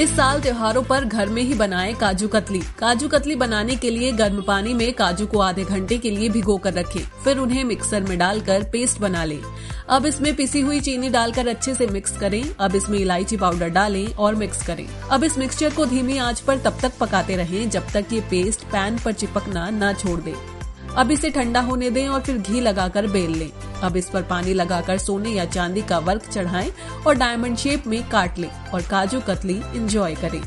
इस साल त्योहारों पर घर में ही बनाएँ काजू कतली। काजू कतली बनाने के लिए गर्म पानी में काजू को आधे घंटे के लिए भिगो कर रखें, फिर उन्हें मिक्सर में डालकर पेस्ट बना लें। अब इसमें पिसी हुई चीनी डालकर अच्छे से मिक्स करें, अब इसमें इलायची पाउडर डालें और मिक्स करें। अब इस मिक्सचर को धीमी आँच पर तब तक पकाते रहें जब तक ये पेस्ट पैन पर चिपकना न छोड़ दे। अब इसे ठंडा होने दें और फिर घी लगाकर बेल लें। अब इस पर पानी लगाकर सोने या चांदी का वर्क चढ़ाएँ और डायमंड शेप में काट लें और काजू कतली एंजॉय करें।